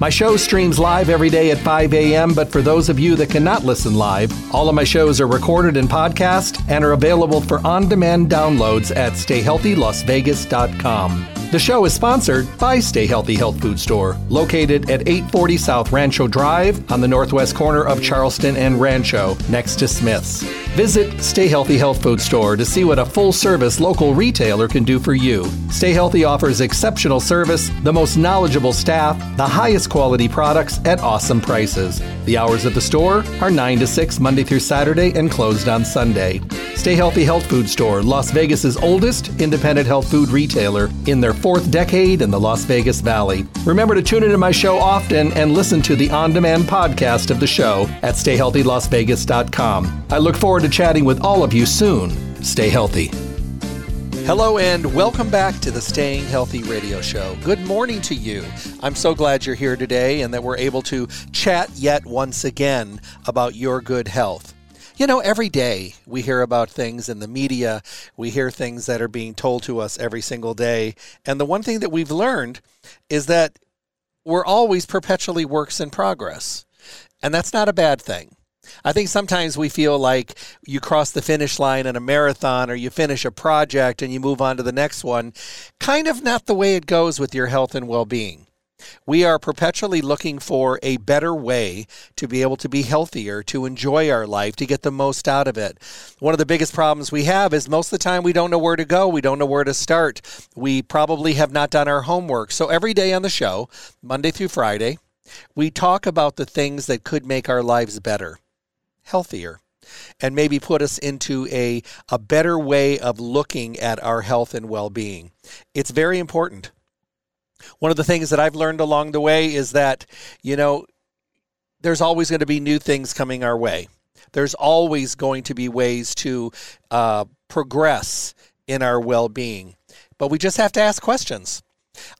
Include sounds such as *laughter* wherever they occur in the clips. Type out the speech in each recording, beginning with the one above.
My show streams live every day at 5 a.m., but for those of you that cannot listen live, all of my shows are recorded in podcast and are available for on demand downloads at stayhealthylasvegas.com. The show is sponsored by Stay Healthy Health Food Store, located at 840 South Rancho Drive on the northwest corner of Charleston and Rancho, next to Smith's. Visit Stay Healthy Health Food Store to see what a full service local retailer can do for you. Stay Healthy offers exceptional service, the most knowledgeable staff, the highest quality products at awesome prices. The hours of the store are 9 to 6 Monday through Saturday and closed on Sunday. Stay Healthy Health Food Store, Las Vegas's oldest independent health food retailer in their fourth decade in the Las Vegas Valley. Remember to tune into my show often and listen to the on demand podcast of the show at stayhealthylasvegas.com. I look forward to chatting with all of you soon. Stay healthy. Hello and welcome back to the Staying Healthy Radio Show. Good morning to you. I'm so glad you're here today and that we're able to chat yet once again about your good health. You know, every day we hear about things in the media, we hear things that are being told to us every single day. And the one thing that we've learned is that we're always perpetually works in progress. And that's not a bad thing. I think sometimes we feel like you cross the finish line in a marathon or you finish a project and you move on to the next one. Kind of not the way it goes with your health and well being. We are perpetually looking for a better way to be able to be healthier, to enjoy our life, to get the most out of it. One of the biggest problems we have is most of the time we don't know where to go, we don't know where to start. We probably have not done our homework. So every day on the show, Monday through Friday, we talk about the things that could make our lives better, healthier and maybe put us into a, a better way of looking at our health and well being. It's very important. One of the things that I've learned along the way is that, you know, there's always going to be new things coming our way. There's always going to be ways to uh, progress in our well being. But we just have to ask questions.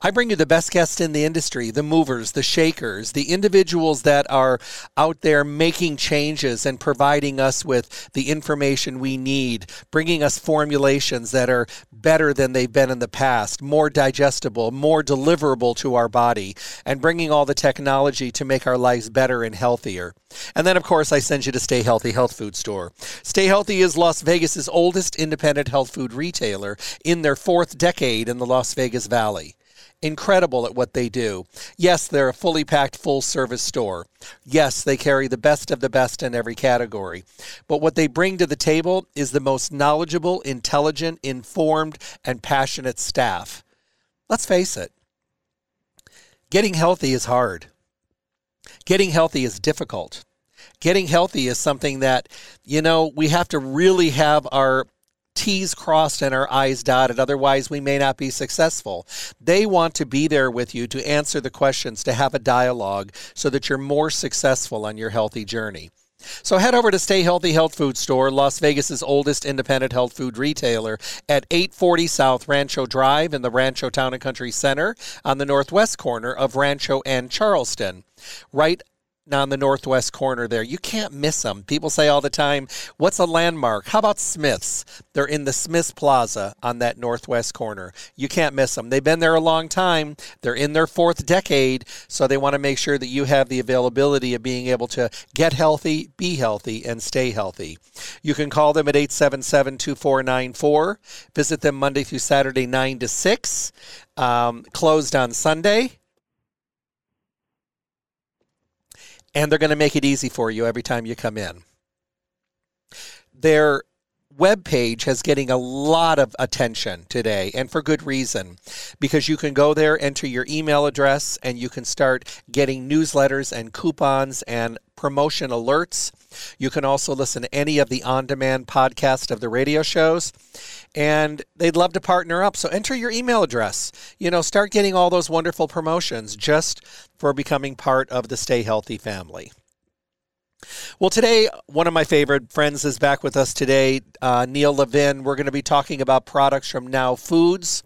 I bring you the best guests in the industry, the movers, the shakers, the individuals that are out there making changes and providing us with the information we need, bringing us formulations that are better than they've been in the past, more digestible, more deliverable to our body, and bringing all the technology to make our lives better and healthier. And then, of course, I send you to Stay Healthy Health Food Store. Stay Healthy is Las Vegas's oldest independent health food retailer in their fourth decade in the Las Vegas Valley incredible at what they do. Yes, they're a fully packed full service store. Yes, they carry the best of the best in every category. But what they bring to the table is the most knowledgeable, intelligent, informed, and passionate staff. Let's face it, getting healthy is hard. Getting healthy is difficult. Getting healthy is something that, you know, we have to really have our T's crossed and our I's dotted. Otherwise, we may not be successful. They want to be there with you to answer the questions, to have a dialogue so that you're more successful on your healthy journey. So head over to Stay Healthy Health Food Store, Las Vegas's oldest independent health food retailer at 840 South Rancho Drive in the Rancho Town and Country Center on the northwest corner of Rancho and Charleston. Right on the northwest corner there. You can't miss them. People say all the time, what's a landmark? How about Smith's? They're in the Smith's Plaza on that northwest corner. You can't miss them. They've been there a long time. They're in their fourth decade, so they want to make sure that you have the availability of being able to get healthy, be healthy, and stay healthy. You can call them at 877 2494. Visit them Monday through Saturday, 9 to 6. Um, closed on Sunday. And they're going to make it easy for you every time you come in. Their web page has getting a lot of attention today and for good reason because you can go there enter your email address and you can start getting newsletters and coupons and promotion alerts you can also listen to any of the on-demand podcast of the radio shows and they'd love to partner up so enter your email address you know start getting all those wonderful promotions just for becoming part of the stay healthy family well, today, one of my favorite friends is back with us today, uh, Neil Levin. We're going to be talking about products from Now Foods.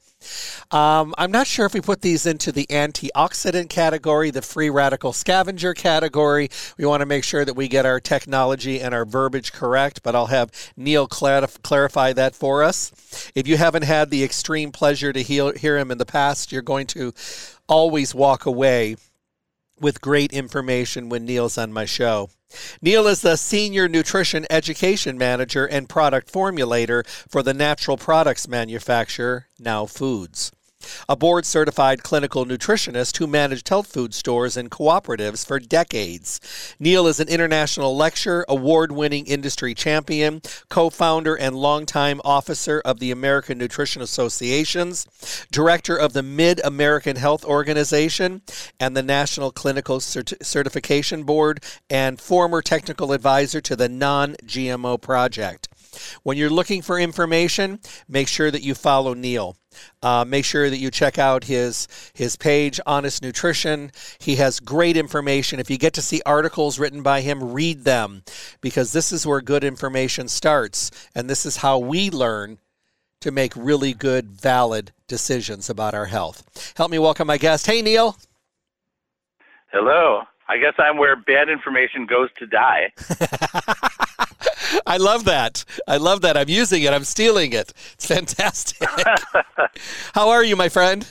Um, I'm not sure if we put these into the antioxidant category, the free radical scavenger category. We want to make sure that we get our technology and our verbiage correct, but I'll have Neil clarify that for us. If you haven't had the extreme pleasure to hear, hear him in the past, you're going to always walk away with great information when Neil's on my show. Neil is the Senior Nutrition Education Manager and Product Formulator for the natural products manufacturer, Now Foods a board certified clinical nutritionist who managed health food stores and cooperatives for decades. Neil is an international lecturer, award winning industry champion, co founder and longtime officer of the American Nutrition Associations, director of the Mid American Health Organization and the National Clinical Cert- Certification Board, and former technical advisor to the Non GMO Project. When you're looking for information, make sure that you follow Neil. Uh, make sure that you check out his his page, Honest Nutrition. He has great information. If you get to see articles written by him, read them because this is where good information starts, and this is how we learn to make really good, valid decisions about our health. Help me welcome my guest. Hey, Neil. Hello. I guess I'm where bad information goes to die. *laughs* I love that. I love that. I'm using it. I'm stealing it. It's fantastic. *laughs* How are you, my friend?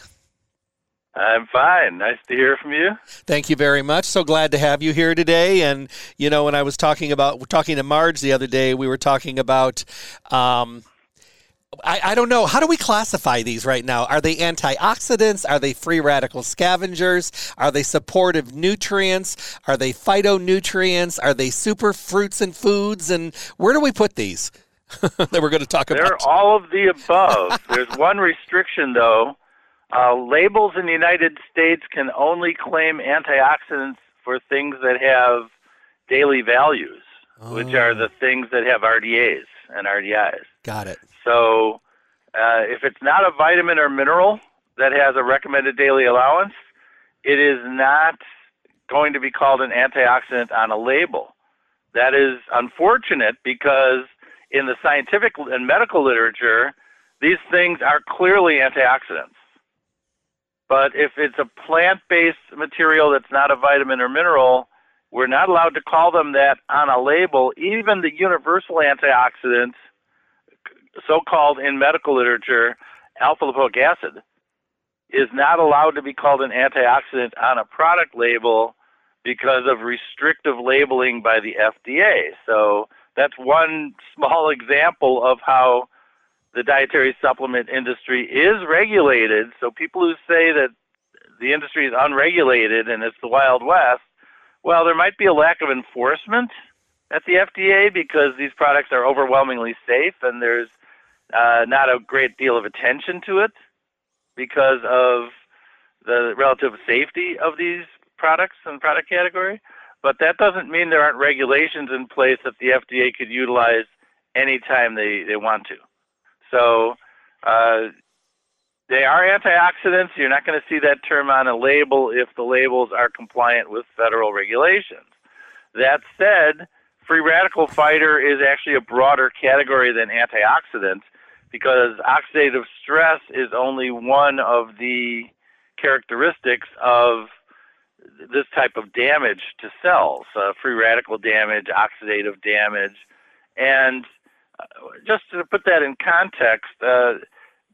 I'm fine. Nice to hear from you. Thank you very much. So glad to have you here today. And you know, when I was talking about talking to Marge the other day, we were talking about um, I, I don't know. How do we classify these right now? Are they antioxidants? Are they free radical scavengers? Are they supportive nutrients? Are they phytonutrients? Are they super fruits and foods? And where do we put these *laughs* that we're going to talk They're about? They're all of the above. *laughs* There's one restriction, though. Uh, labels in the United States can only claim antioxidants for things that have daily values, oh. which are the oh. things that have RDAs and RDIs. Got it. So uh, if it's not a vitamin or mineral that has a recommended daily allowance, it is not going to be called an antioxidant on a label. That is unfortunate because in the scientific and medical literature, these things are clearly antioxidants. But if it's a plant based material that's not a vitamin or mineral, we're not allowed to call them that on a label. Even the universal antioxidants so-called in medical literature alpha lipoic acid is not allowed to be called an antioxidant on a product label because of restrictive labeling by the FDA. So that's one small *laughs* example of how the dietary supplement industry is regulated. So people who say that the industry is unregulated and it's the Wild West, well, there might be a lack of enforcement at the FDA because these products are overwhelmingly safe and there's uh, not a great deal of attention to it because of the relative safety of these products and product category. But that doesn't mean there aren't regulations in place that the FDA could utilize anytime they, they want to. So uh, they are antioxidants. You're not going to see that term on a label if the labels are compliant with federal regulations. That said, free radical fighter is actually a broader category than antioxidants because oxidative stress is only one of the characteristics of this type of damage to cells, uh, free radical damage, oxidative damage. And uh, just to put that in context, uh,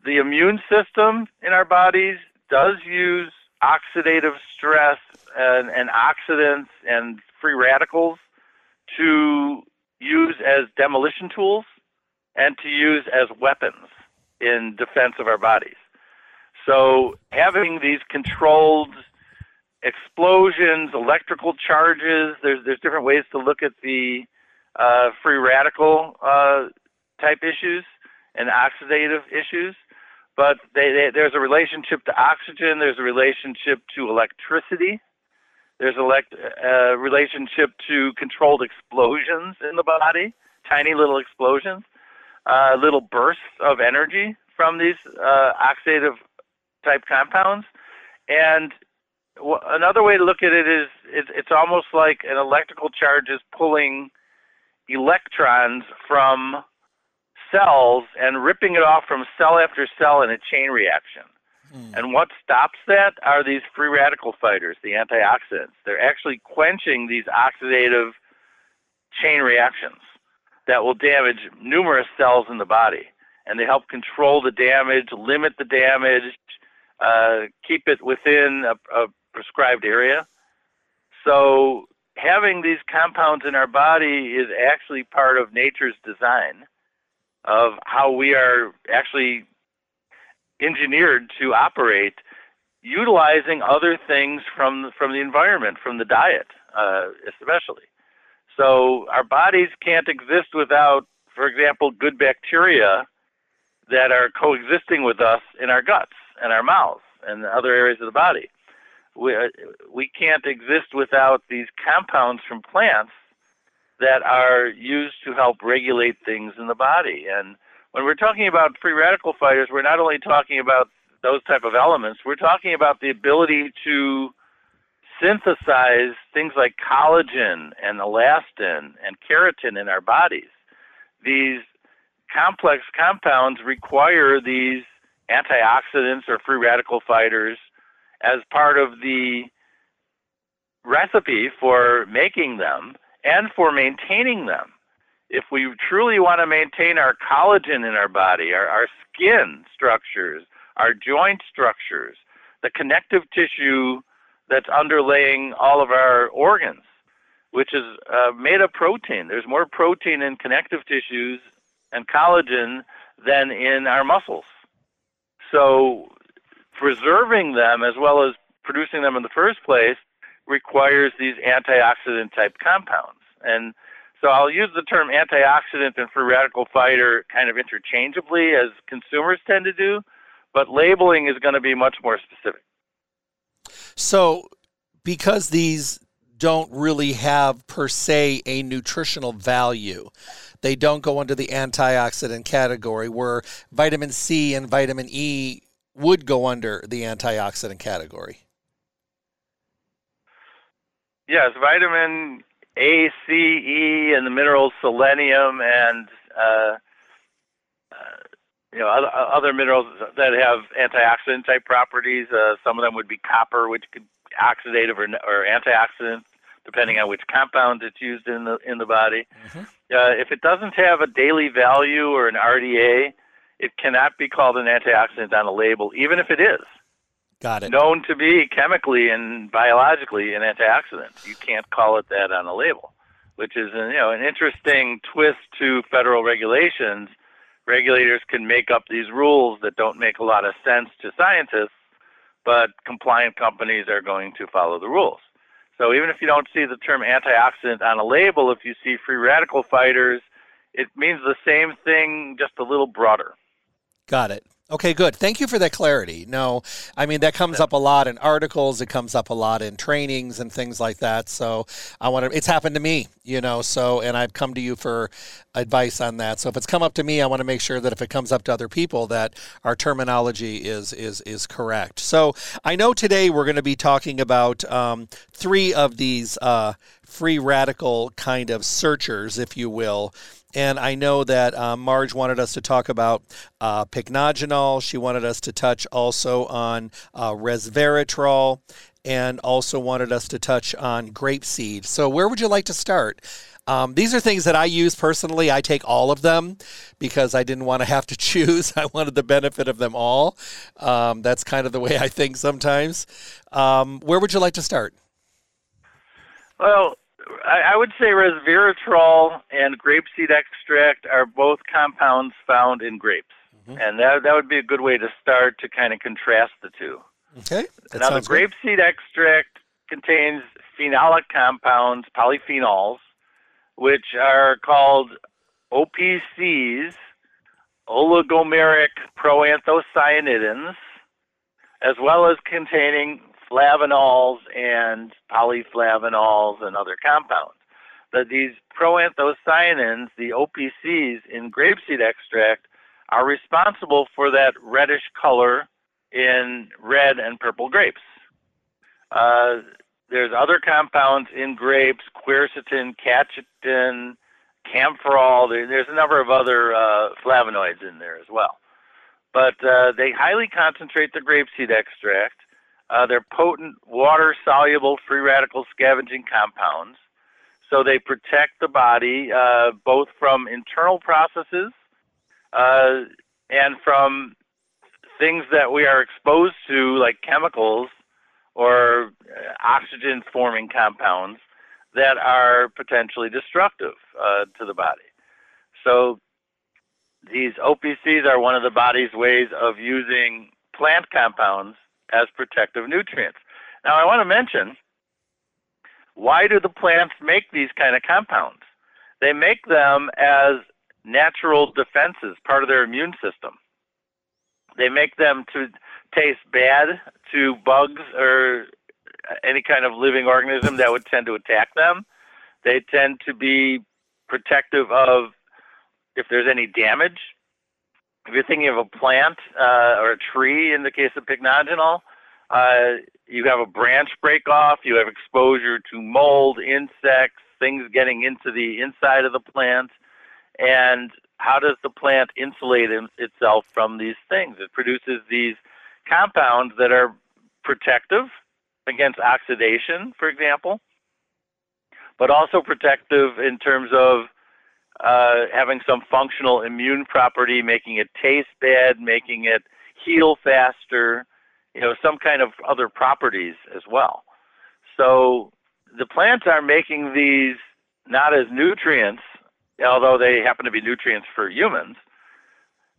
the immune system in our bodies does use oxidative stress and, and oxidants and free radicals to use as demolition tools and to use as weapons in defense of our bodies. So having these controlled explosions, electrical charges, there's there's different ways to look at the uh, free radical uh, type issues and oxidative issues. But they, they, there's a relationship to oxygen. There's a relationship to electricity. There's a elect, uh, relationship to controlled explosions in the body, tiny little explosions, uh, little bursts of energy from these uh, oxidative type compounds. And w- another way to look at it is it's, it's almost like an electrical charge is pulling electrons from cells and ripping it off from cell after cell in a chain reaction. Mm. And what stops that are these free radical fighters, the antioxidants. They're actually quenching these oxidative chain reactions that will damage numerous cells in the body. And they help control the damage, limit the damage, uh, keep it within a, a prescribed area. So having these compounds in our body is actually part of nature's design of how we are actually engineered to operate utilizing other things from from the environment, from the diet, uh, especially. So our bodies can't exist without, for example, good bacteria that are coexisting with us in our guts and our mouths and other areas of the body. We, uh, we can't exist without these compounds from plants that are used to help regulate things in the body. And when we're talking about free radical fighters, we're not only talking about those type of elements, we're talking about the ability to synthesize things like collagen and elastin and keratin in our bodies. These complex compounds require these antioxidants or free radical fighters as part of the recipe for making them and for maintaining them. If we truly want to maintain our collagen in our body, our, our skin structures, our joint structures, the connective tissue that's underlaying all of our organs, which is uh, made of protein. There's more protein in connective tissues and collagen than in our muscles. So, preserving them as well as producing them in the first place requires these antioxidant type compounds. And so I'll use the term antioxidant and free radical fighter kind of interchangeably as consumers tend to do, but labeling is going to be much more specific. So, because these don't really have per se a nutritional value, they don't go under the antioxidant category, where vitamin C and vitamin E would go under the antioxidant category. Yes, vitamin A, C, E, and the minerals selenium and uh, you know other, other minerals that have antioxidant type properties. Uh, some of them would be copper, which could oxidative or, or antioxidant, depending on which compound it's used in the in the body. Mm-hmm. Uh, if it doesn't have a daily value or an RDA, it cannot be called an antioxidant on a label, even if it is. Got it. Known to be chemically and biologically an antioxidant. You can't call it that on a label, which is you know an interesting twist to federal regulations. Regulators can make up these rules that don't make a lot of sense to scientists, but compliant companies are going to follow the rules. So even if you don't see the term antioxidant on a label, if you see free radical fighters, it means the same thing, just a little broader. Got it. Okay, good. Thank you for that clarity. No, I mean that comes up a lot in articles. It comes up a lot in trainings and things like that. So I want to. It's happened to me, you know. So and I've come to you for advice on that. So if it's come up to me, I want to make sure that if it comes up to other people, that our terminology is is is correct. So I know today we're going to be talking about um, three of these uh, free radical kind of searchers, if you will and I know that uh, Marge wanted us to talk about uh, pycnogenol. She wanted us to touch also on uh, resveratrol and also wanted us to touch on grapeseed. So, where would you like to start? Um, these are things that I use personally. I take all of them because I didn't want to have to *laughs* choose. I wanted the benefit of them all. Um, that's kind of the way I think sometimes. Um, where would you like to start? Well, I, I would say resveratrol and grapeseed extract are both compounds found in grapes. Mm-hmm. And that, that would be a good way to start to kind of contrast the two. Okay. That now, the grapeseed extract contains phenolic compounds, polyphenols, which are called OPCs oligomeric proanthocyanidins, as well as containing flavanols and polyflavanols and other compounds. But these proanthocyanins, the OPCs in grapeseed extract, are responsible for that reddish color in red and purple grapes. Uh, there's other compounds in grapes, quercetin, catechin, kaempferol. there's a number of other uh, flavonoids in there as well. But uh, they highly concentrate the grapeseed extract. Uh, they're potent water-soluble free radical scavenging compounds. So they protect the body uh, both from internal processes uh, and from things that we are exposed to, like chemicals or uh, oxygen forming compounds that are potentially destructive uh, to the body. So these OPCs are one of the body's ways of using plant compounds as protective nutrients. Now, I want to mention why do the plants make these kind of compounds? They make them as natural defenses, part of their immune system. They make them to taste bad to bugs or any kind of living organism that would tend to attack them. They tend to be protective of if there's any damage. If you're thinking of a plant uh, or a tree, in the case of pycnogenol, uh, you have a branch break off, you have exposure to mold, insects, things getting into the inside of the plant. And how does the plant insulate itself from these things? It produces these compounds that are protective against oxidation, for example, but also protective in terms of uh, having some functional immune property, making it taste bad, making it heal faster, you know, some kind of other properties as well. So the plants are making these not as nutrients, although they happen to be nutrients for humans,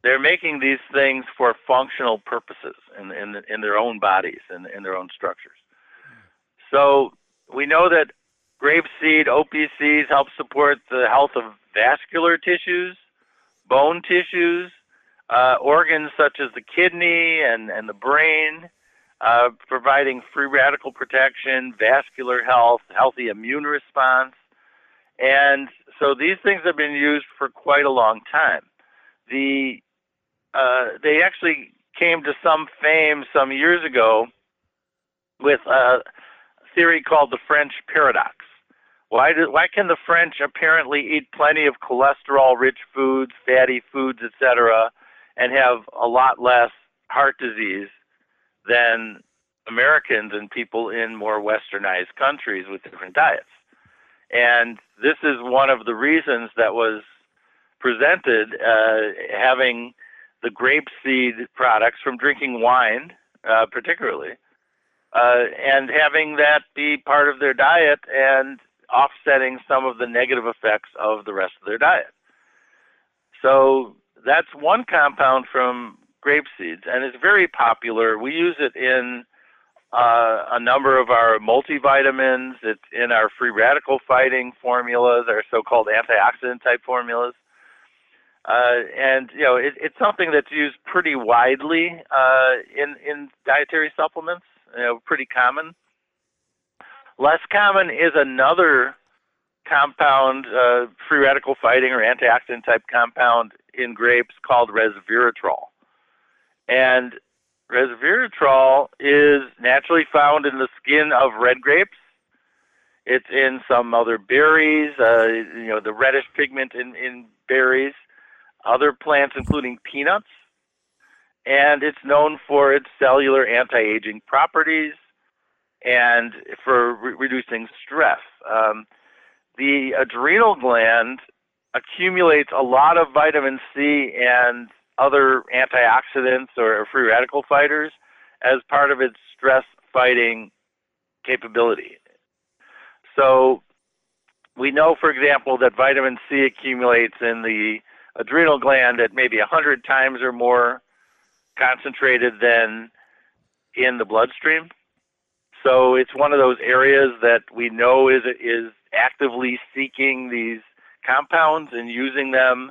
they're making these things for functional purposes in in, in their own bodies and in, in their own structures. So we know that grape grapeseed OPCs help support the health of vascular tissues, bone tissues, uh, organs such as the kidney and, and the brain, uh, providing free radical protection, vascular health, healthy immune response. And so these things have been used for quite a long time. The uh, they actually came to some fame some years ago with a theory called the French paradox. Why, do, why can the French apparently eat plenty of cholesterol-rich foods, fatty foods, etc., and have a lot less heart disease than Americans and people in more westernized countries with different diets? And this is one of the reasons that was presented, uh, having the grape seed products from drinking wine, uh, particularly, uh, and having that be part of their diet and offsetting some of the negative effects of the rest of their diet. So that's one compound from grape seeds, and it's very popular. We use it in uh, a number of our multivitamins. It's in our free radical fighting formulas, our so-called antioxidant type formulas. Uh, and you know, it, it's something that's used pretty widely uh, in in dietary supplements. You know, pretty common. Less common is another compound, uh, free radical fighting or antioxidant type compound in grapes called resveratrol. And resveratrol is naturally found in the skin of red grapes. It's in some other berries, uh, you know, the reddish pigment in, in berries other plants, including peanuts, and it's known for its cellular anti-aging properties and for re- reducing stress. Um, the adrenal gland accumulates a lot of vitamin C and other antioxidants or free radical fighters as part of its stress fighting capability. So we know, for example, that vitamin C accumulates in the adrenal gland at maybe 100 times or more concentrated than in the bloodstream. So it's one of those areas that we know is is actively seeking these compounds and using them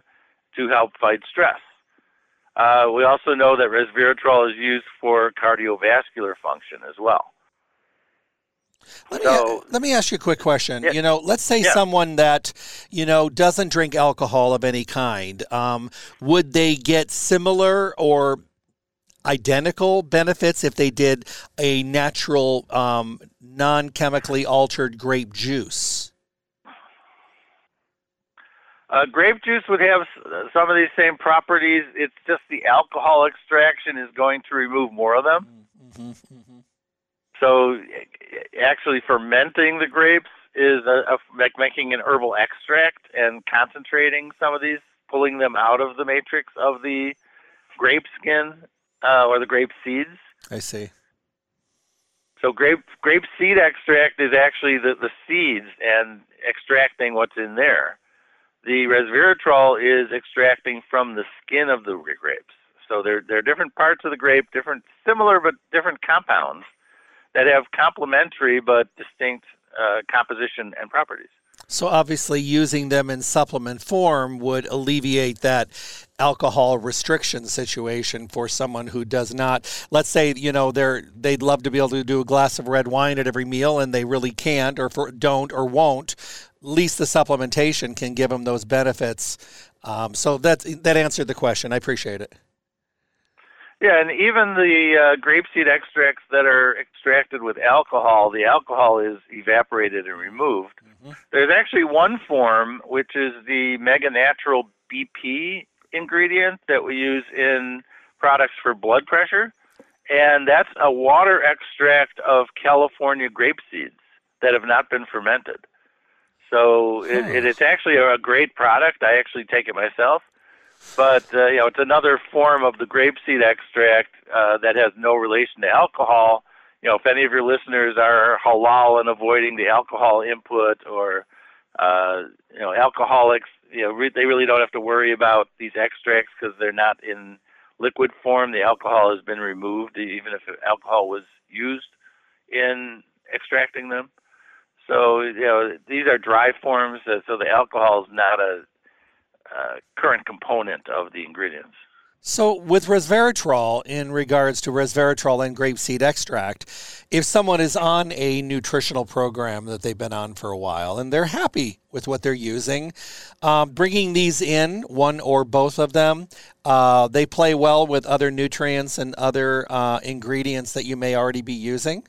to help fight stress. Uh, we also know that resveratrol is used for cardiovascular function as well. Let me, so, let me ask you a quick question. Yeah, you know, let's say yeah. someone that you know doesn't drink alcohol of any kind. Um, would they get similar or identical benefits if they did a natural, um, non-chemically altered grape juice? Uh, grape juice would have some of these same properties. It's just the alcohol extraction is going to remove more of them. Mm-hmm, mm-hmm. So, actually, fermenting the grapes is a, a, like making an herbal extract and concentrating some of these, pulling them out of the matrix of the grape skin uh, or the grape seeds. I see. So grape grape seed extract is actually the, the seeds and extracting what's in there. The resveratrol is extracting from the skin of the grapes. So there there are different parts of the grape, different similar but different compounds that have complementary but distinct uh, composition and properties. So obviously, using them in supplement form would alleviate that alcohol restriction situation for someone who does not. Let's say you know they're they'd love to be able to do a glass of red wine at every meal, and they really can't, or for, don't, or won't. At least the supplementation can give them those benefits. Um, so that that answered the question. I appreciate it. Yeah, and even the uh, grapeseed extracts that are extracted with alcohol, the alcohol is evaporated and removed. Mm-hmm. There's actually one form, which is the Mega Natural BP ingredient that we use in products for blood pressure, and that's a water extract of California grape seeds that have not been fermented. So it, it, it's actually a great product. I actually take it myself but uh, you know it's another form of the grapeseed extract uh, that has no relation to alcohol. You know, if any of your listeners are halal and avoiding the alcohol input, or uh, you know, alcoholics, you know, re- they really don't have to worry about these extracts because they're not in liquid form. The alcohol has been removed, even if alcohol was used in extracting them. So you know, these are dry forms, uh, so the alcohol is not a uh, current component of the ingredients. So, with resveratrol, in regards to resveratrol and grapeseed extract, if someone is on a nutritional program that they've been on for a while and they're happy with what they're using, um, bringing these in, one or both of them, uh, they play well with other nutrients and other uh, ingredients that you may already be using?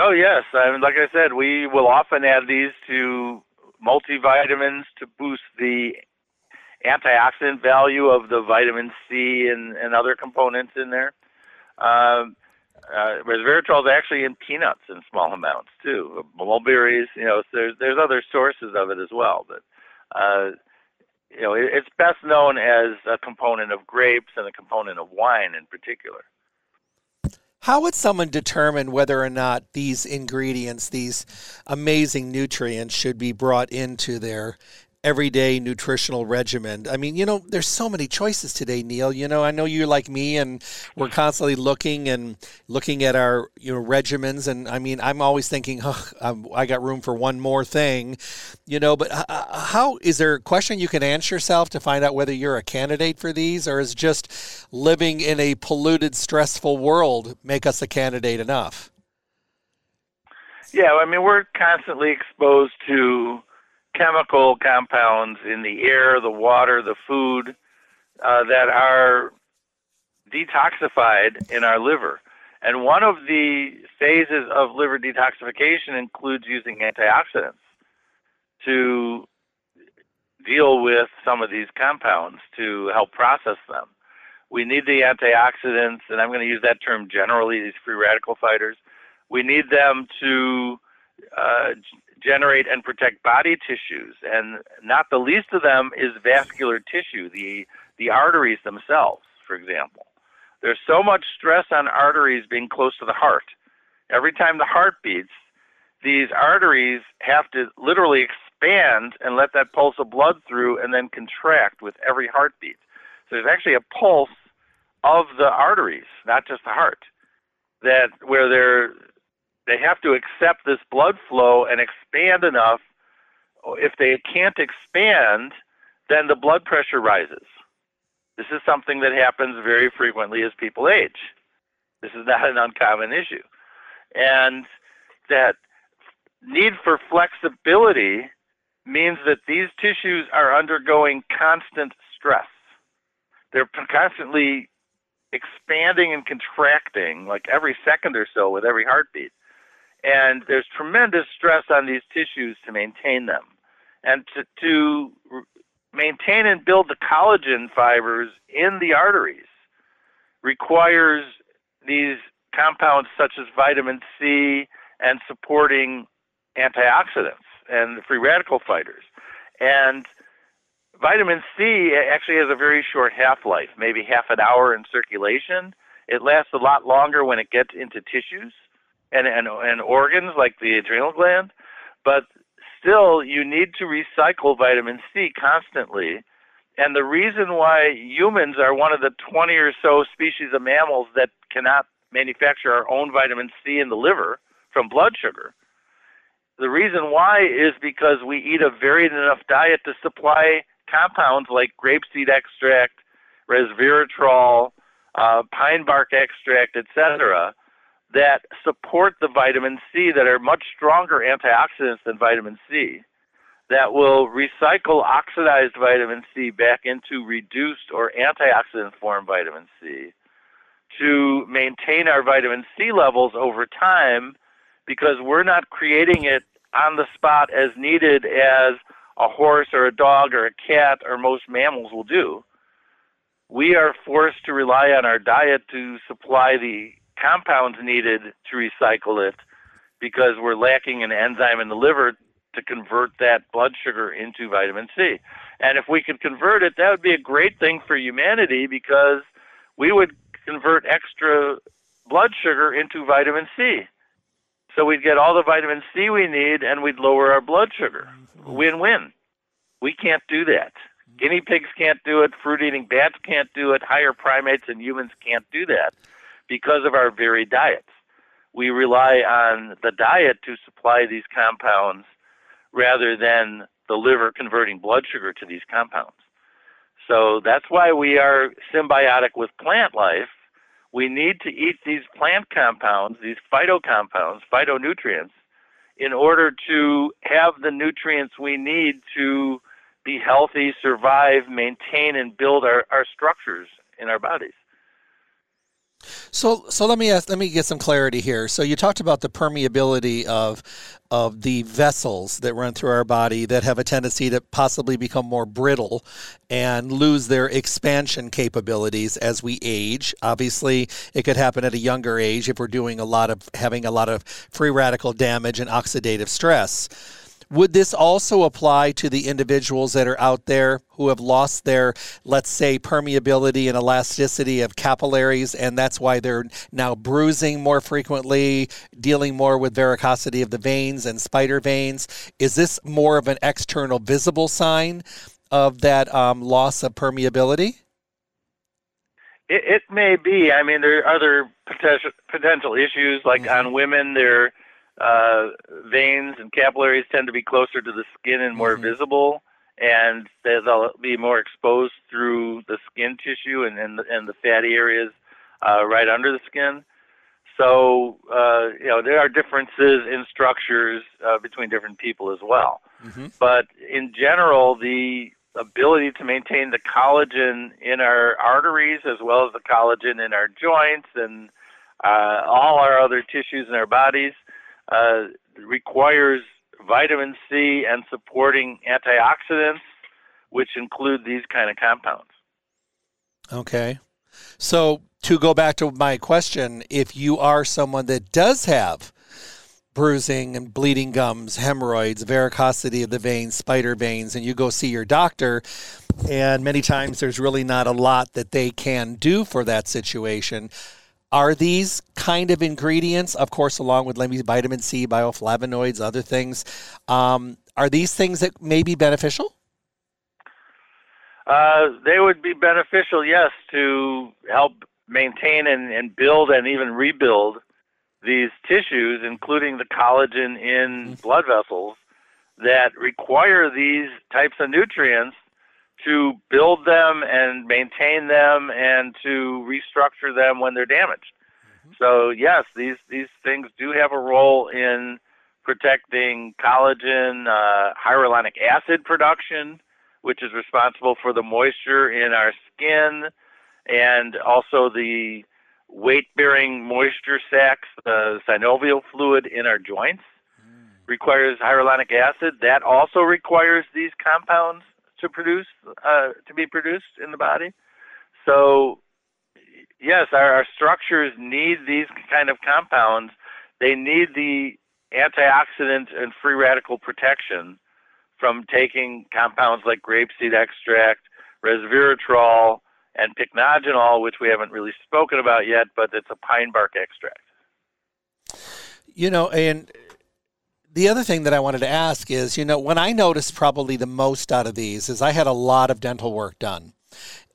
Oh, yes. I mean, like I said, we will often add these to multivitamins to boost the antioxidant value of the vitamin C and, and other components in there. Um, uh, resveratrol is actually in peanuts in small amounts too. Mulberries, you know, there's there's other sources of it as well, but uh, you know, it, it's best known as a component of grapes and a component of wine in particular. How would someone determine whether or not these ingredients, these amazing nutrients, should be brought into their everyday nutritional regimen. I mean, you know, there's so many choices today, Neil. You know, I know you're like me and we're constantly looking and looking at our, you know, regimens. And I mean, I'm always thinking, oh, I got room for one more thing, you know, but how is there a question you can answer yourself to find out whether you're a candidate for these or is just living in a polluted, stressful world make us a candidate enough? Yeah, I mean, we're constantly exposed to chemical compounds in the air, the water, the food uh, that are detoxified in our liver. And one of the phases of liver detoxification includes using antioxidants to deal with some of these compounds to help process them. We need the antioxidants, and I'm going to use that term generally, these free radical fighters. We need them to uh, generate and protect body tissues, and not the least of them is vascular tissue, the the arteries themselves, for example. There's so much stress on arteries being close to the heart. Every time the heart beats, these arteries have to literally expand and let that pulse of blood through and then contract with every heartbeat. So there's actually a pulse of the arteries, not just the heart, that where they're they have to accept this blood flow and expand enough. If they can't expand, then the blood pressure rises. This is something that happens very frequently as people age. This is not an uncommon issue. And that need for flexibility means that these tissues are undergoing constant stress. They're constantly expanding and contracting like every second or so with every heartbeat. And there's tremendous stress on these tissues to maintain them. And to, to maintain and build the collagen fibers in the arteries requires these compounds such as vitamin C and supporting antioxidants and free radical fighters. And vitamin C actually has a very short half life, maybe half an hour in circulation. It lasts a lot longer when it gets into tissues and, and, and organs like the adrenal gland. But still, you need to recycle vitamin C constantly. And the reason why humans are one of the 20 or so species of mammals that cannot manufacture our own vitamin C in the liver from blood sugar, the reason why is because we eat a varied enough diet to supply compounds like grapeseed extract, resveratrol, uh, pine bark extract, etc., that support the vitamin C that are much stronger antioxidants than vitamin C that will recycle oxidized vitamin C back into reduced or antioxidant form vitamin C to maintain our vitamin C levels over time because we're not creating it on the spot as needed as a horse or a dog or a cat or most mammals will do. We are forced to rely on our diet to supply the compounds needed to recycle it because we're lacking an enzyme in the liver to convert that blood sugar into vitamin C. And if we could convert it, that would be a great thing for humanity because we would convert extra blood sugar into vitamin C. So we'd get all the vitamin C we need and we'd lower our blood sugar. Win win. We can't do that. Guinea pigs can't do it, fruit eating bats can't do it, higher primates and humans can't do that because of our varied diets. We rely on the diet to supply these compounds rather than the liver converting blood sugar to these compounds. So that's why we are symbiotic with plant life. We need to eat these plant compounds, these phytocompounds, phytonutrients, in order to have the nutrients we need to be healthy, survive, maintain, and build our, our structures in our bodies. So, so let me ask, let me get some clarity here. So, you talked about the permeability of of the vessels that run through our body that have a tendency to possibly become more brittle and lose their expansion capabilities as we age. Obviously, it could happen at a younger age if we're doing a lot of having a lot of free radical damage and oxidative stress. Would this also apply to the individuals that are out there who have lost their, let's say, permeability and elasticity of capillaries, and that's why they're now bruising more frequently, dealing more with varicosity of the veins and spider veins? Is this more of an external visible sign of that um, loss of permeability? It, it, may be. I mean, there are other potential potential issues. Like mm-hmm. on women, there uh, veins and capillaries tend to be closer to the skin and more mm-hmm. visible, and they'll be more exposed through the skin tissue and and the, and the fatty areas uh, right under the skin. So uh, you know there are differences in structures uh, between different people as well. Mm-hmm. But in general, the ability to maintain the collagen in our arteries as well as the collagen in our joints and uh, all our other tissues in our bodies uh, requires vitamin C and supporting antioxidants, which include these kind of compounds. Okay. So, to go back to my question, if you are someone that does have bruising and bleeding gums, hemorrhoids, varicosity of the veins, spider veins, and you go see your doctor, and many times there's really not a lot that they can do for that situation. Are these kind of ingredients, of course, along with maybe vitamin C, bioflavonoids, other things, um, are these things that may be beneficial? Uh, they would be beneficial, yes, to help maintain and, and build and even rebuild these tissues, including the collagen in mm-hmm. blood vessels, that require these types of nutrients to build them and maintain them and to restructure them when they're damaged. Mm-hmm. So yes, these these things do have a role in protecting collagen, uh, hyaluronic acid production, which is responsible for the moisture in our skin, and also the weight-bearing moisture sacs, the synovial fluid in our joints. Mm. Requires hyaluronic acid. That also requires these compounds to produce uh, to be produced in the body. So, yes, our, our structures need these kind of compounds. They need the antioxidant and free radical protection from taking compounds like grapeseed extract, resveratrol, and pycnogenol, which we haven't really spoken about yet, but it's a pine bark extract. You know, and the other thing that I wanted to ask is, you know, when I noticed probably the most out of these is I had a lot of dental work done.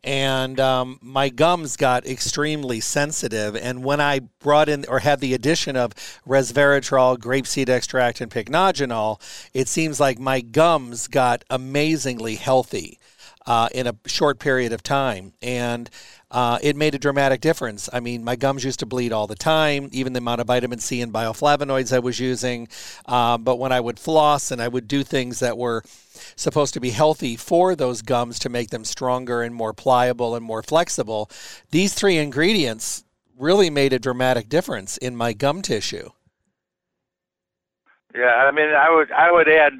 And um, my gums got extremely sensitive. And when I brought in or had the addition of resveratrol, grapeseed extract, and pycnogenol, it seems like my gums got amazingly healthy uh, in a short period of time. And uh, it made a dramatic difference. I mean, my gums used to bleed all the time, even the amount of vitamin C and bioflavonoids I was using. Uh, but when I would floss and I would do things that were supposed to be healthy for those gums to make them stronger and more pliable and more flexible, these three ingredients really made a dramatic difference in my gum tissue. Yeah, I mean, I would I would add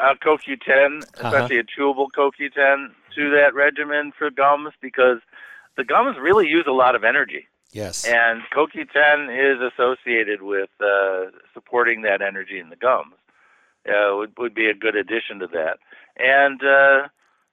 uh, CoQ10, uh-huh. especially uh-huh. a chewable CoQ10, to that regimen for gums because the gums really use a lot of energy. Yes. And CoQ10 is associated with uh, supporting that energy in the gums. Uh, would would be a good addition to that. And uh,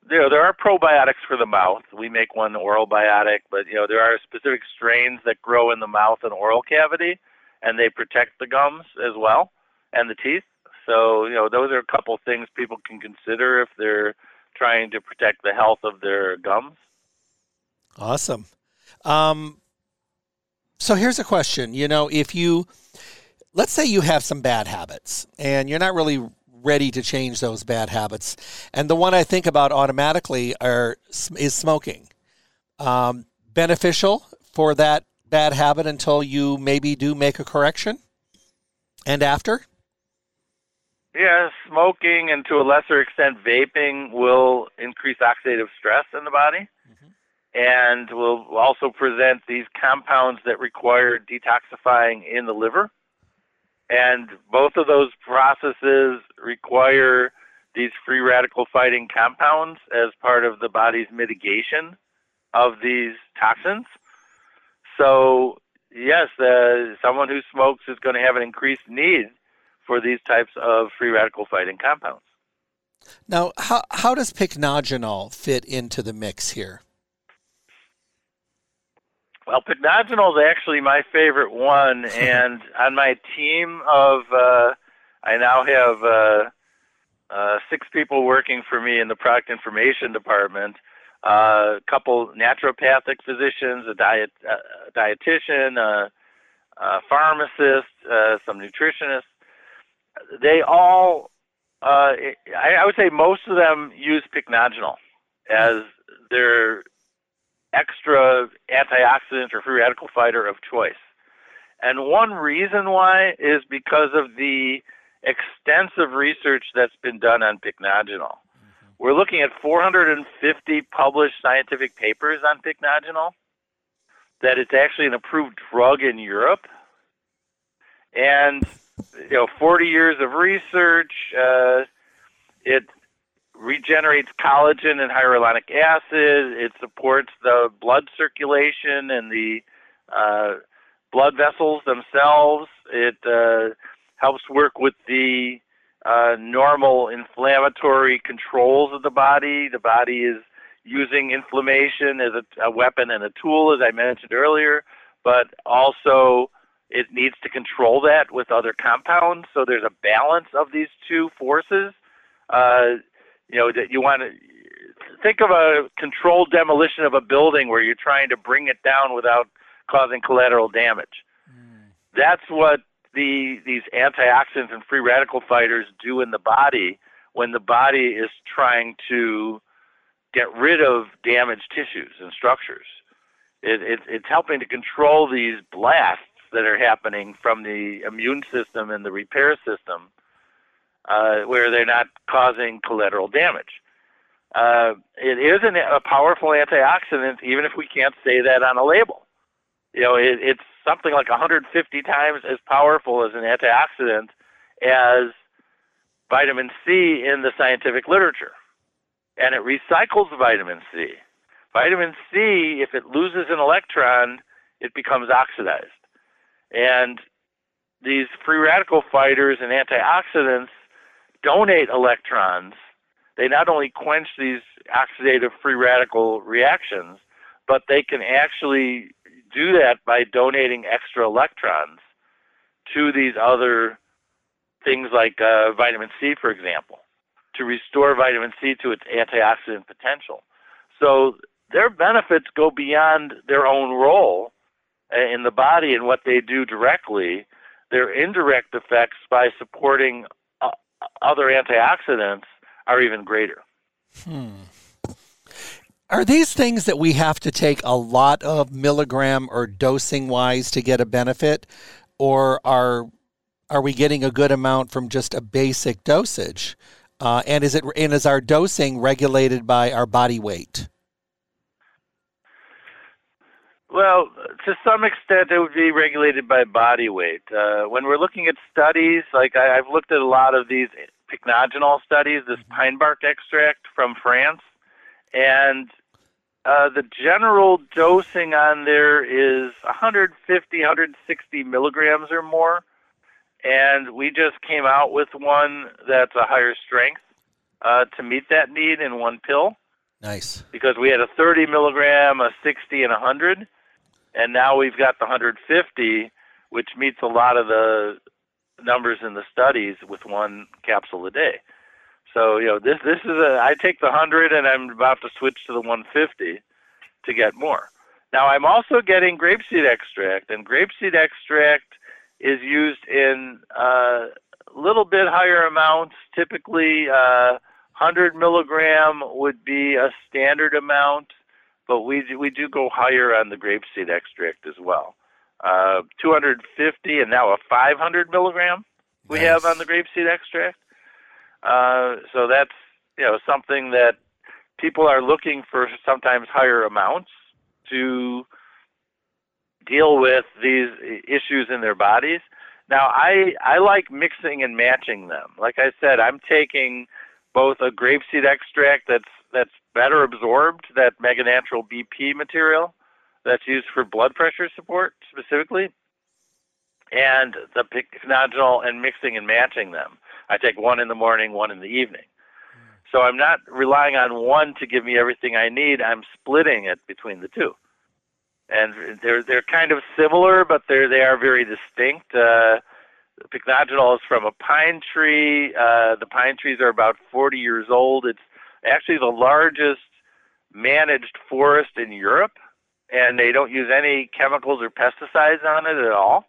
you know there are probiotics for the mouth. We make one OralBiotic, but you know there are specific strains that grow in the mouth and oral cavity, and they protect the gums as well and the teeth. So you know those are a couple things people can consider if they're trying to protect the health of their gums. Awesome. Um, so here's a question. You know, if you, let's say you have some bad habits and you're not really ready to change those bad habits, and the one I think about automatically are is smoking. Um, beneficial for that bad habit until you maybe do make a correction, and after. Yeah, smoking and to a lesser extent vaping will increase oxidative stress in the body and will also present these compounds that require detoxifying in the liver. And both of those processes require these free radical fighting compounds as part of the body's mitigation of these toxins. So, yes, uh, someone who smokes is going to have an increased need for these types of free radical fighting compounds. Now, how, how does pycnogenol fit into the mix here? Well, pycnogenol is actually my favorite one, *laughs* and on my team of, uh, I now have uh, uh, six people working for me in the product information department. Uh, a couple naturopathic physicians, a diet uh, dietitian, a, a pharmacist, uh, some nutritionists. They all, uh, I, I would say, most of them use pycnogenol as their extra antioxidant or free radical fighter of choice. And one reason why is because of the extensive research that's been done on pycnogenol. Mm-hmm. We're looking at 450 published scientific papers on pycnogenol, that it's actually an approved drug in Europe. And, you know, 40 years of research, uh, it regenerates collagen and hyaluronic acid. It supports the blood circulation and the uh, blood vessels themselves. It uh, helps work with the uh, normal inflammatory controls of the body. The body is using inflammation as a, a weapon and a tool, as I mentioned earlier, but also it needs to control that with other compounds. So there's a balance of these two forces. Uh, you know that you want to think of a controlled demolition of a building where you're trying to bring it down without causing collateral damage. Mm. That's what the these antioxidants and free radical fighters do in the body when the body is trying to get rid of damaged tissues and structures. It, it, it's helping to control these blasts that are happening from the immune system and the repair system, uh, where they're not causing collateral damage. Uh, it is an, a powerful antioxidant, even if we can't say that on a label. You know, it, it's something like 150 times as powerful as an antioxidant as vitamin C in the scientific literature. And it recycles vitamin C. Vitamin C, if it loses an electron, it becomes oxidized. And these free radical fighters and antioxidants donate electrons. They not only quench these oxidative free radical reactions, but they can actually do that by donating extra electrons to these other things like uh, vitamin C, for example, to restore vitamin C to its antioxidant potential. So their benefits go beyond their own role in the body and what they do directly. Their indirect effects by supporting uh, other antioxidants are even greater. Hmm. Are these things that we have to take a lot of milligram or dosing wise to get a benefit, or are are we getting a good amount from just a basic dosage? Uh, and is it and is our dosing regulated by our body weight? Well, to some extent, it would be regulated by body weight. Uh, when we're looking at studies, like I, have looked at a lot of these pycnogenol studies, this mm-hmm. pine bark extract from France, and uh, the general dosing on there is 150, 160 milligrams or more. And we just came out with one that's a higher strength uh, to meet that need in one pill. Nice. Because we had a 30 milligram, a 60, and a 100. And now we've got the 150, which meets a lot of the numbers in the studies with one capsule a day. So you know this this is a I take the hundred and I'm about to switch to the 150 to get more. Now I'm also getting grapeseed extract, and grapeseed extract is used in a uh, little bit higher amounts. Typically, uh, 100 milligram would be a standard amount, but we we do go higher on the grapeseed extract as well. Uh, 250 and now a 500 milligram we nice. have on the grapeseed extract. Uh, so that's you know something that people are looking for sometimes higher amounts to deal with these issues in their bodies. Now I I like mixing and matching them. Like I said, I'm taking both a grapeseed extract that's that's better absorbed, that Mega Natural BP material that's used for blood pressure support specifically, and the pycnogenol and mixing and matching them. I take one in the morning, one in the evening. So I'm not relying on one to give me everything I need. I'm splitting it between the two, and they're they're kind of similar, but they're they are very distinct. Uh, the pycnogenol is from a pine tree. Uh, the pine trees are about 40 years old. It's actually the largest managed forest in Europe, and they don't use any chemicals or pesticides on it at all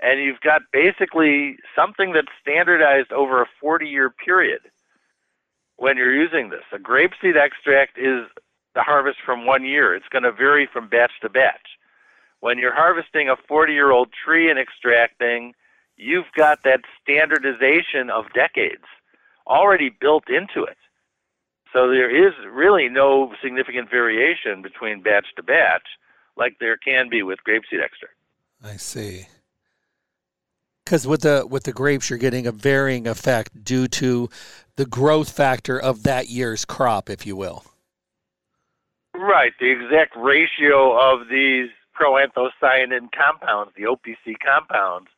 and you've got basically something that's standardized over a 40 year period when you're using this. A grapeseed extract is the harvest from one year. It's going to vary from batch to batch. When you're harvesting a 40 year old tree and extracting, you've got that standardization of decades already built into it. So there is really no significant variation between batch to batch like there can be with grapeseed extract. I see. Because with the with the grapes, you're getting a varying effect due to the growth factor of that year's crop, if you will. Right. The exact ratio of these proanthocyanin compounds, the OPC compounds,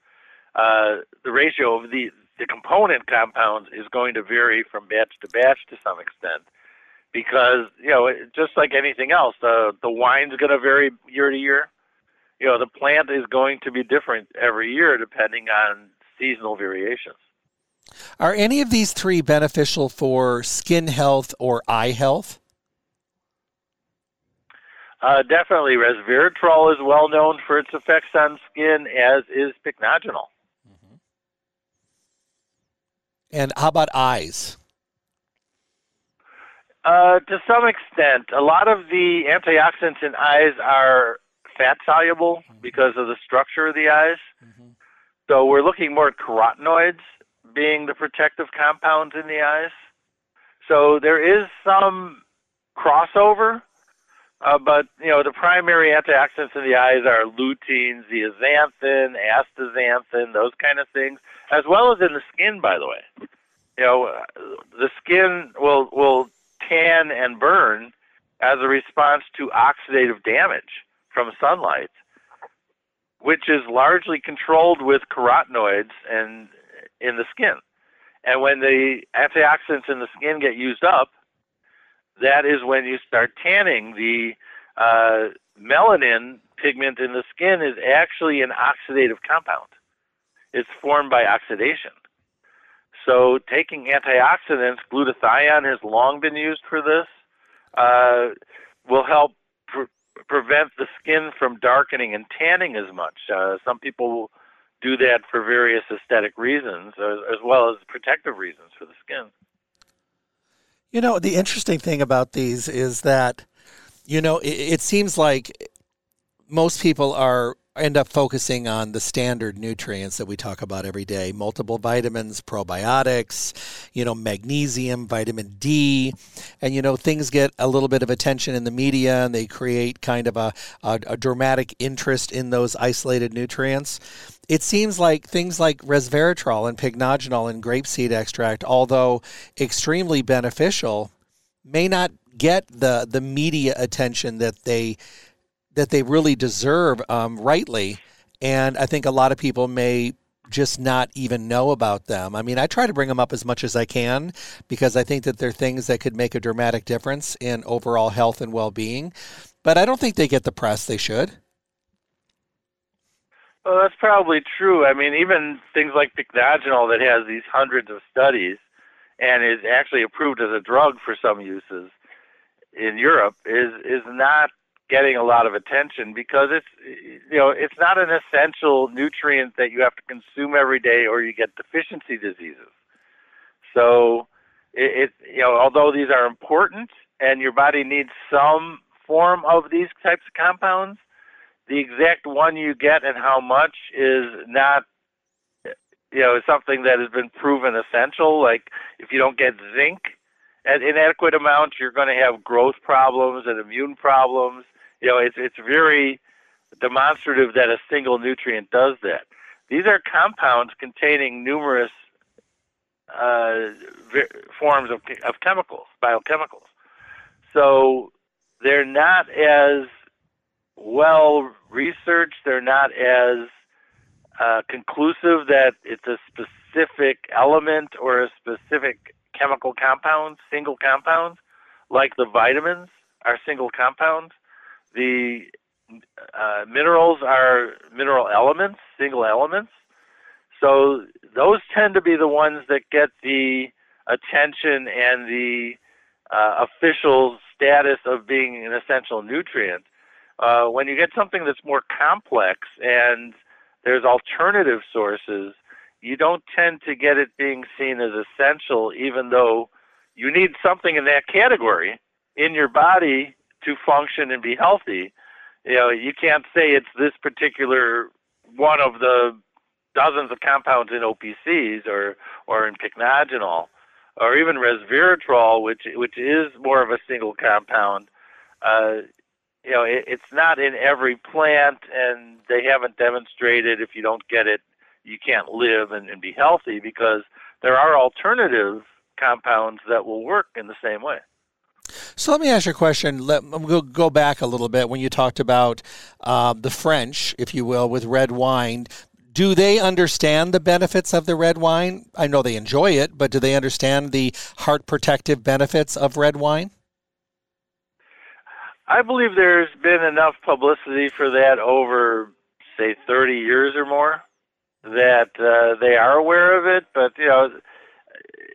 uh, the ratio of the the component compounds is going to vary from batch to batch to some extent because you know just like anything else the the wine's going to vary year to year you know, the plant is going to be different every year depending on seasonal variations. Are any of these three beneficial for skin health or eye health? Uh, definitely. Resveratrol is well known for its effects on skin, as is pycnogenol. And how about eyes? Uh, to some extent, a lot of the antioxidants in eyes are fat soluble mm-hmm. because of the structure of the eyes. Mm-hmm. So we're looking more at carotenoids being the protective compounds in the eyes. So there is some crossover, uh, but you know the primary antioxidants in the eyes are lutein, zeaxanthin, astaxanthin, those kind of things, as well as in the skin. By the way, you know the skin will will tan and burn as a response to oxidative damage from sunlight, which is largely controlled with carotenoids and in the skin. And when the antioxidants in the skin get used up, that is when you start tanning. The uh, melanin pigment in the skin is actually an oxidative compound. It's formed by oxidation. So taking antioxidants, glutathione has long been used for this, uh, will help pre- prevent the skin from darkening and tanning as much. Uh, some people do that for various aesthetic reasons, as, as well as protective reasons for the skin. You know, the interesting thing about these is that, you know, it, it seems like most people are end up focusing on the standard nutrients that we talk about every day. Multiple vitamins probiotics you know magnesium vitamin d. And you know things get a little bit of attention in the media and they create kind of a, a, a dramatic interest in those isolated nutrients. It seems like things like resveratrol and pycnogenol and grapeseed extract although extremely beneficial may not get the the media attention that they that they really deserve um, rightly. And I think a lot of people may just not even know about them. I mean, I try to bring them up as much as I can because I think that they're things that could make a dramatic difference in overall health and well being. But I don't think they get the press they should. Well, that's probably true. I mean, even things like pycnogenol that has these hundreds of studies and is actually approved as a drug for some uses in Europe is is not getting a lot of attention because it's you know it's not an essential nutrient that you have to consume every day or you get deficiency diseases. So it, it you know although these are important and your body needs some form of these types of compounds, the exact one you get and how much is not you know something that has been proven essential. Like if you don't get zinc at inadequate amounts, you're going to have growth problems and immune problems you know, it's it's very demonstrative that a single nutrient does that. These are compounds containing numerous uh, forms of, of chemicals, biochemicals. So they're not as well researched. They're not as uh, conclusive that it's a specific element or a specific chemical compound, single compound, like the vitamins are single compounds. The uh, minerals are mineral elements, single elements. So those tend to be the ones that get the attention and the uh, official status of being an essential nutrient. Uh, when you get something that's more complex and there's alternative sources, you don't tend to get it being seen as essential, even though you need something in that category in your body to function and be healthy. You know, you can't say it's this particular one of the dozens of compounds in OPCs or or in pycnogenol or even resveratrol, which which is more of a single compound. Uh, you know, it, it's not in every plant, and they haven't demonstrated if you don't get it, you can't live and, and be healthy because there are alternative compounds that will work in the same way. So let me ask you a question. Let we'll go back a little bit when you talked about uh, the French, if you will, with red wine. Do they understand the benefits of the red wine? I know they enjoy it, but do they understand the heart protective benefits of red wine? I believe there's been enough publicity for that over, say, 30 years or more that uh, they are aware of it. But you know,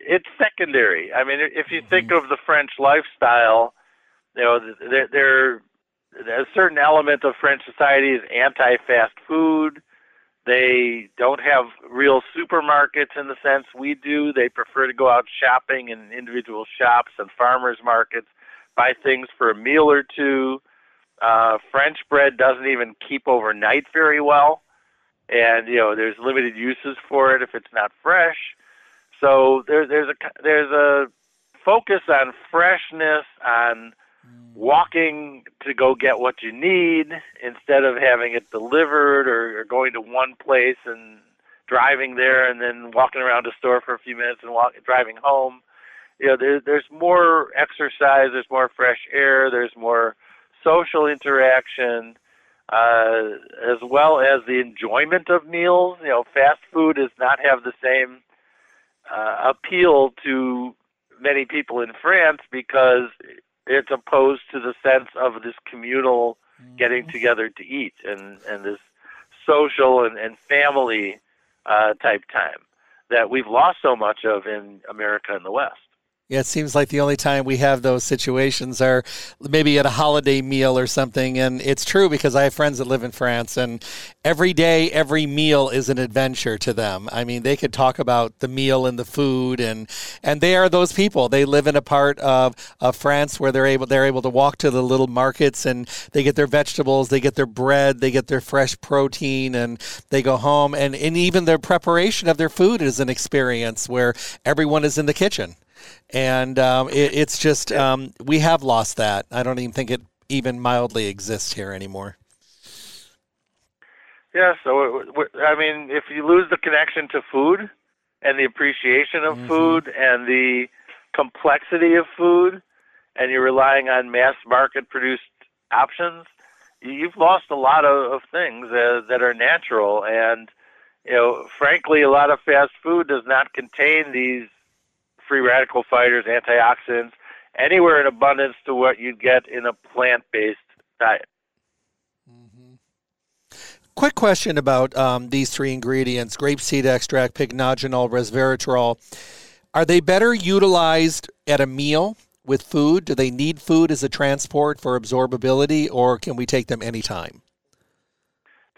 it's secondary. I mean, if you think mm-hmm. of the French lifestyle, you know, there, there a certain element of French society is anti-fast food. They don't have real supermarkets in the sense we do. They prefer to go out shopping in individual shops and farmers markets, buy things for a meal or two. Uh, French bread doesn't even keep overnight very well, and you know there's limited uses for it if it's not fresh. So there, there's a there's a focus on freshness, on walking to go get what you need instead of having it delivered or, or going to one place and driving there and then walking around the store for a few minutes and walk, driving home. You know, there, there's more exercise, there's more fresh air, there's more social interaction, uh, as well as the enjoyment of meals. You know, fast food does not have the same uh, appeal to many people in France because it's opposed to the sense of this communal getting mm-hmm. together to eat and and this social and, and family uh, type time that we've lost so much of in America and the West. Yeah, it seems like the only time we have those situations are maybe at a holiday meal or something. And it's true because I have friends that live in France, and every day, every meal is an adventure to them. I mean, they could talk about the meal and the food, and and they are those people. They live in a part of, of France where they're able they're able to walk to the little markets and they get their vegetables, they get their bread, they get their fresh protein, and they go home. And, and even their preparation of their food is an experience where everyone is in the kitchen and um, it, it's just um, we have lost that. I don't even think it even mildly exists here anymore. Yeah, so it, I mean, if you lose the connection to food and the appreciation of mm-hmm. food and the complexity of food, and you're relying on mass market produced options, you've lost a lot of, of things uh, that are natural. And you know, frankly, a lot of fast food does not contain these free radical fighters, antioxidants, anywhere in abundance to what you'd get in a plant based diet. Mm-hmm. Quick question about um, these three ingredients grapeseed extract, pycnogenol, resveratrol. Are they better utilized at a meal with food? Do they need food as a transport for absorbability, or can we take them anytime?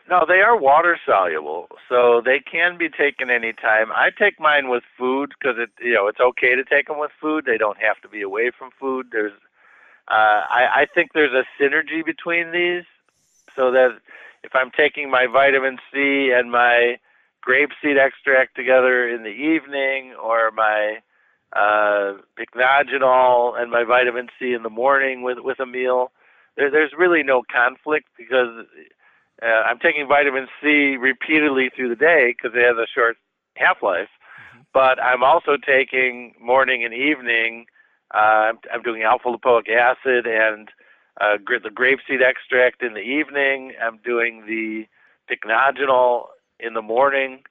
No, they are water soluble, so they can be taken anytime. I take mine with food because it, you know, it's okay to take them with food. They don't have to be away from food. There's, uh, I, I think there's a synergy between these, so that if I'm taking my vitamin C and my grapeseed extract together in the evening, or my uh, pycnogenol and my vitamin C in the morning with with a meal, there, there's really no conflict because uh, I'm taking vitamin C repeatedly through the day because it has a short half life. Mm-hmm. But I'm also taking morning and evening. Uh, I'm, I'm doing alpha lipoic acid and uh, the grapeseed extract in the evening. I'm doing the pycnogenol in the morning.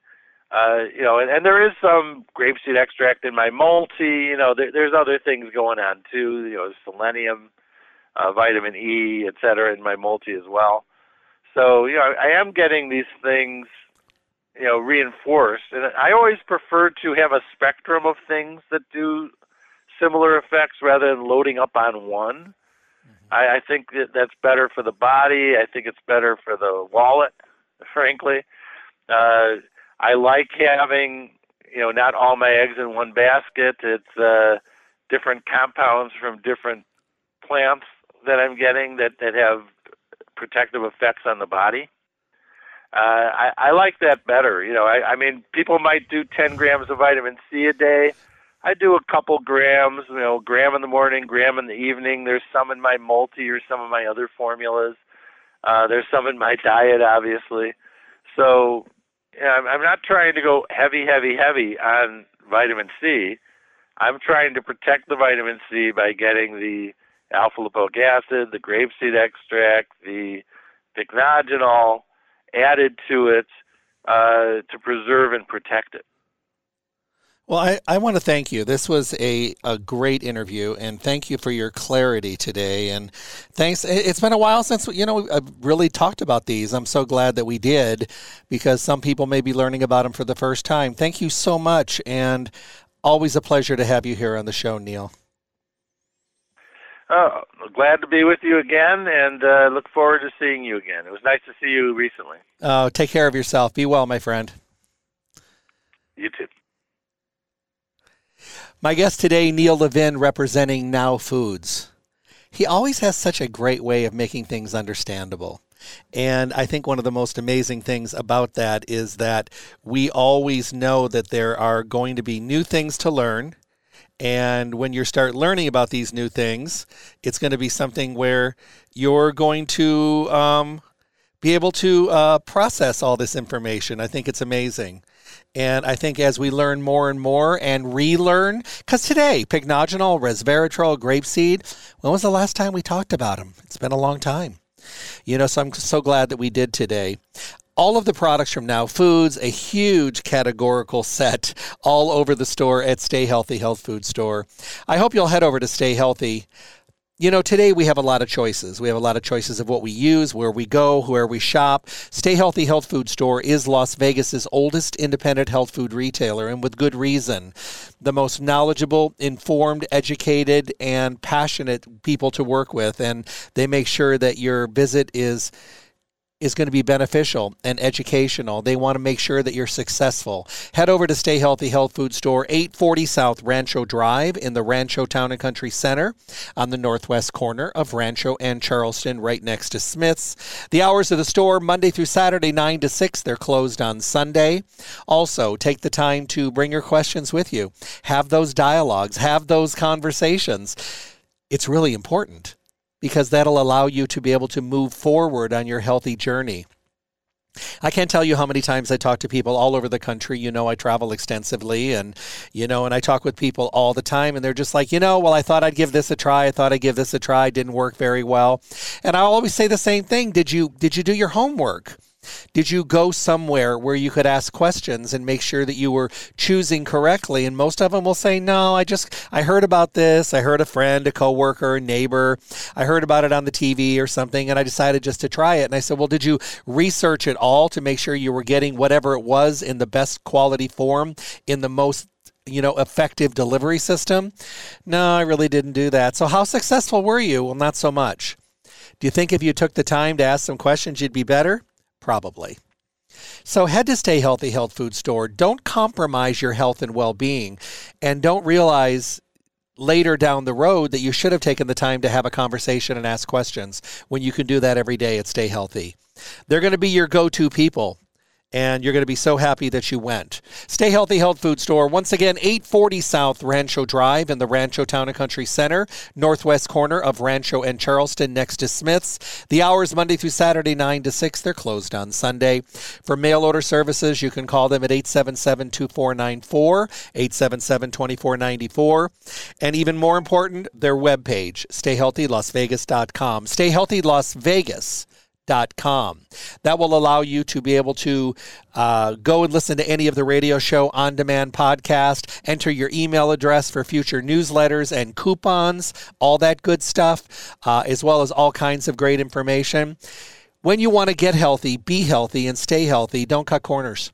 Uh, you know, and, and there is some grapeseed extract in my multi. You know, there, there's other things going on too. You know, selenium, uh, vitamin E, et cetera, in my multi as well. So you know, I am getting these things, you know, reinforced, and I always prefer to have a spectrum of things that do similar effects rather than loading up on one. Mm-hmm. I, I think that that's better for the body. I think it's better for the wallet, *laughs* frankly. Uh, I like having, you know, not all my eggs in one basket. It's uh, different compounds from different plants that I'm getting that that have protective effects on the body. Uh, I, I like that better. You know, I, I mean, people might do 10 grams of vitamin C a day. I do a couple grams, you know, gram in the morning, gram in the evening. There's some in my multi or some of my other formulas. Uh, there's some in my diet, obviously. So yeah, I'm, I'm not trying to go heavy, heavy, heavy on vitamin C. I'm trying to protect the vitamin C by getting the alpha lipoic acid, the grapeseed extract, the pycnogenol added to it uh, to preserve and protect it. Well, I, I want to thank you. This was a, a great interview, and thank you for your clarity today. And thanks. It's been a while since you know I've really talked about these. I'm so glad that we did because some people may be learning about them for the first time. Thank you so much, and always a pleasure to have you here on the show, Neil. Oh, glad to be with you again, and uh, look forward to seeing you again. It was nice to see you recently. Oh, take care of yourself. Be well, my friend. You too. My guest today, Neil Levin, representing Now Foods. He always has such a great way of making things understandable. And I think one of the most amazing things about that is that we always know that there are going to be new things to learn. And when you start learning about these new things, it's going to be something where you're going to um, be able to uh, process all this information. I think it's amazing. And I think as we learn more and more and relearn, because today, pycnogenol, resveratrol, grapeseed, when was the last time we talked about them? It's been a long time. You know, so I'm so glad that we did today all of the products from Now Foods, a huge categorical set all over the store at Stay Healthy Health Food Store. I hope you'll head over to Stay Healthy you know, today we have a lot of choices. We have a lot of choices of what we use, where we go, where we shop. Stay Healthy Health Food Store is Las Vegas's oldest independent health food retailer, and with good reason. The most knowledgeable, informed, educated, and passionate people to work with, and they make sure that your visit is is going to be beneficial and educational. They want to make sure that you're successful. Head over to Stay Healthy Health Food Store, 840 South Rancho Drive in the Rancho Town and Country Center on the northwest corner of Rancho and Charleston, right next to Smith's. The hours of the store, Monday through Saturday, 9 to 6. They're closed on Sunday. Also, take the time to bring your questions with you. Have those dialogues, have those conversations. It's really important because that'll allow you to be able to move forward on your healthy journey. I can't tell you how many times I talk to people all over the country. You know, I travel extensively and, you know, and I talk with people all the time and they're just like, you know, well, I thought I'd give this a try. I thought I'd give this a try. It didn't work very well. And I always say the same thing. Did you, did you do your homework? Did you go somewhere where you could ask questions and make sure that you were choosing correctly? And most of them will say, "No, I just I heard about this. I heard a friend, a coworker, a neighbor. I heard about it on the TV or something and I decided just to try it." And I said, "Well, did you research it all to make sure you were getting whatever it was in the best quality form in the most you know, effective delivery system? No, I really didn't do that. So, how successful were you? Well, not so much. Do you think if you took the time to ask some questions, you'd be better? Probably. So head to Stay Healthy Health Food Store. Don't compromise your health and well being, and don't realize later down the road that you should have taken the time to have a conversation and ask questions when you can do that every day at Stay Healthy. They're going to be your go to people and you're going to be so happy that you went. Stay Healthy Health Food Store, once again, 840 South Rancho Drive in the Rancho Town and Country Center, northwest corner of Rancho and Charleston, next to Smith's. The hours Monday through Saturday, 9 to 6. They're closed on Sunday. For mail order services, you can call them at 877 2494, 877 2494. And even more important, their webpage, stayhealthylasvegas.com. Stay Healthy Las Vegas com. That will allow you to be able to uh, go and listen to any of the radio show on demand podcast, enter your email address for future newsletters and coupons, all that good stuff, uh, as well as all kinds of great information. When you want to get healthy, be healthy, and stay healthy, don't cut corners.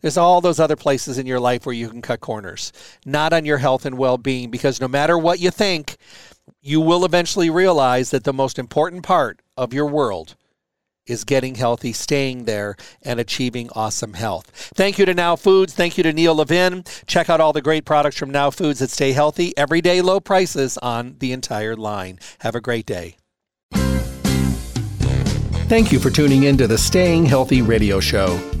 There's all those other places in your life where you can cut corners, not on your health and well being, because no matter what you think, you will eventually realize that the most important part of your world is getting healthy, staying there, and achieving awesome health. Thank you to Now Foods. Thank you to Neil Levin. Check out all the great products from Now Foods that stay healthy. Everyday low prices on the entire line. Have a great day. Thank you for tuning in to the Staying Healthy Radio Show.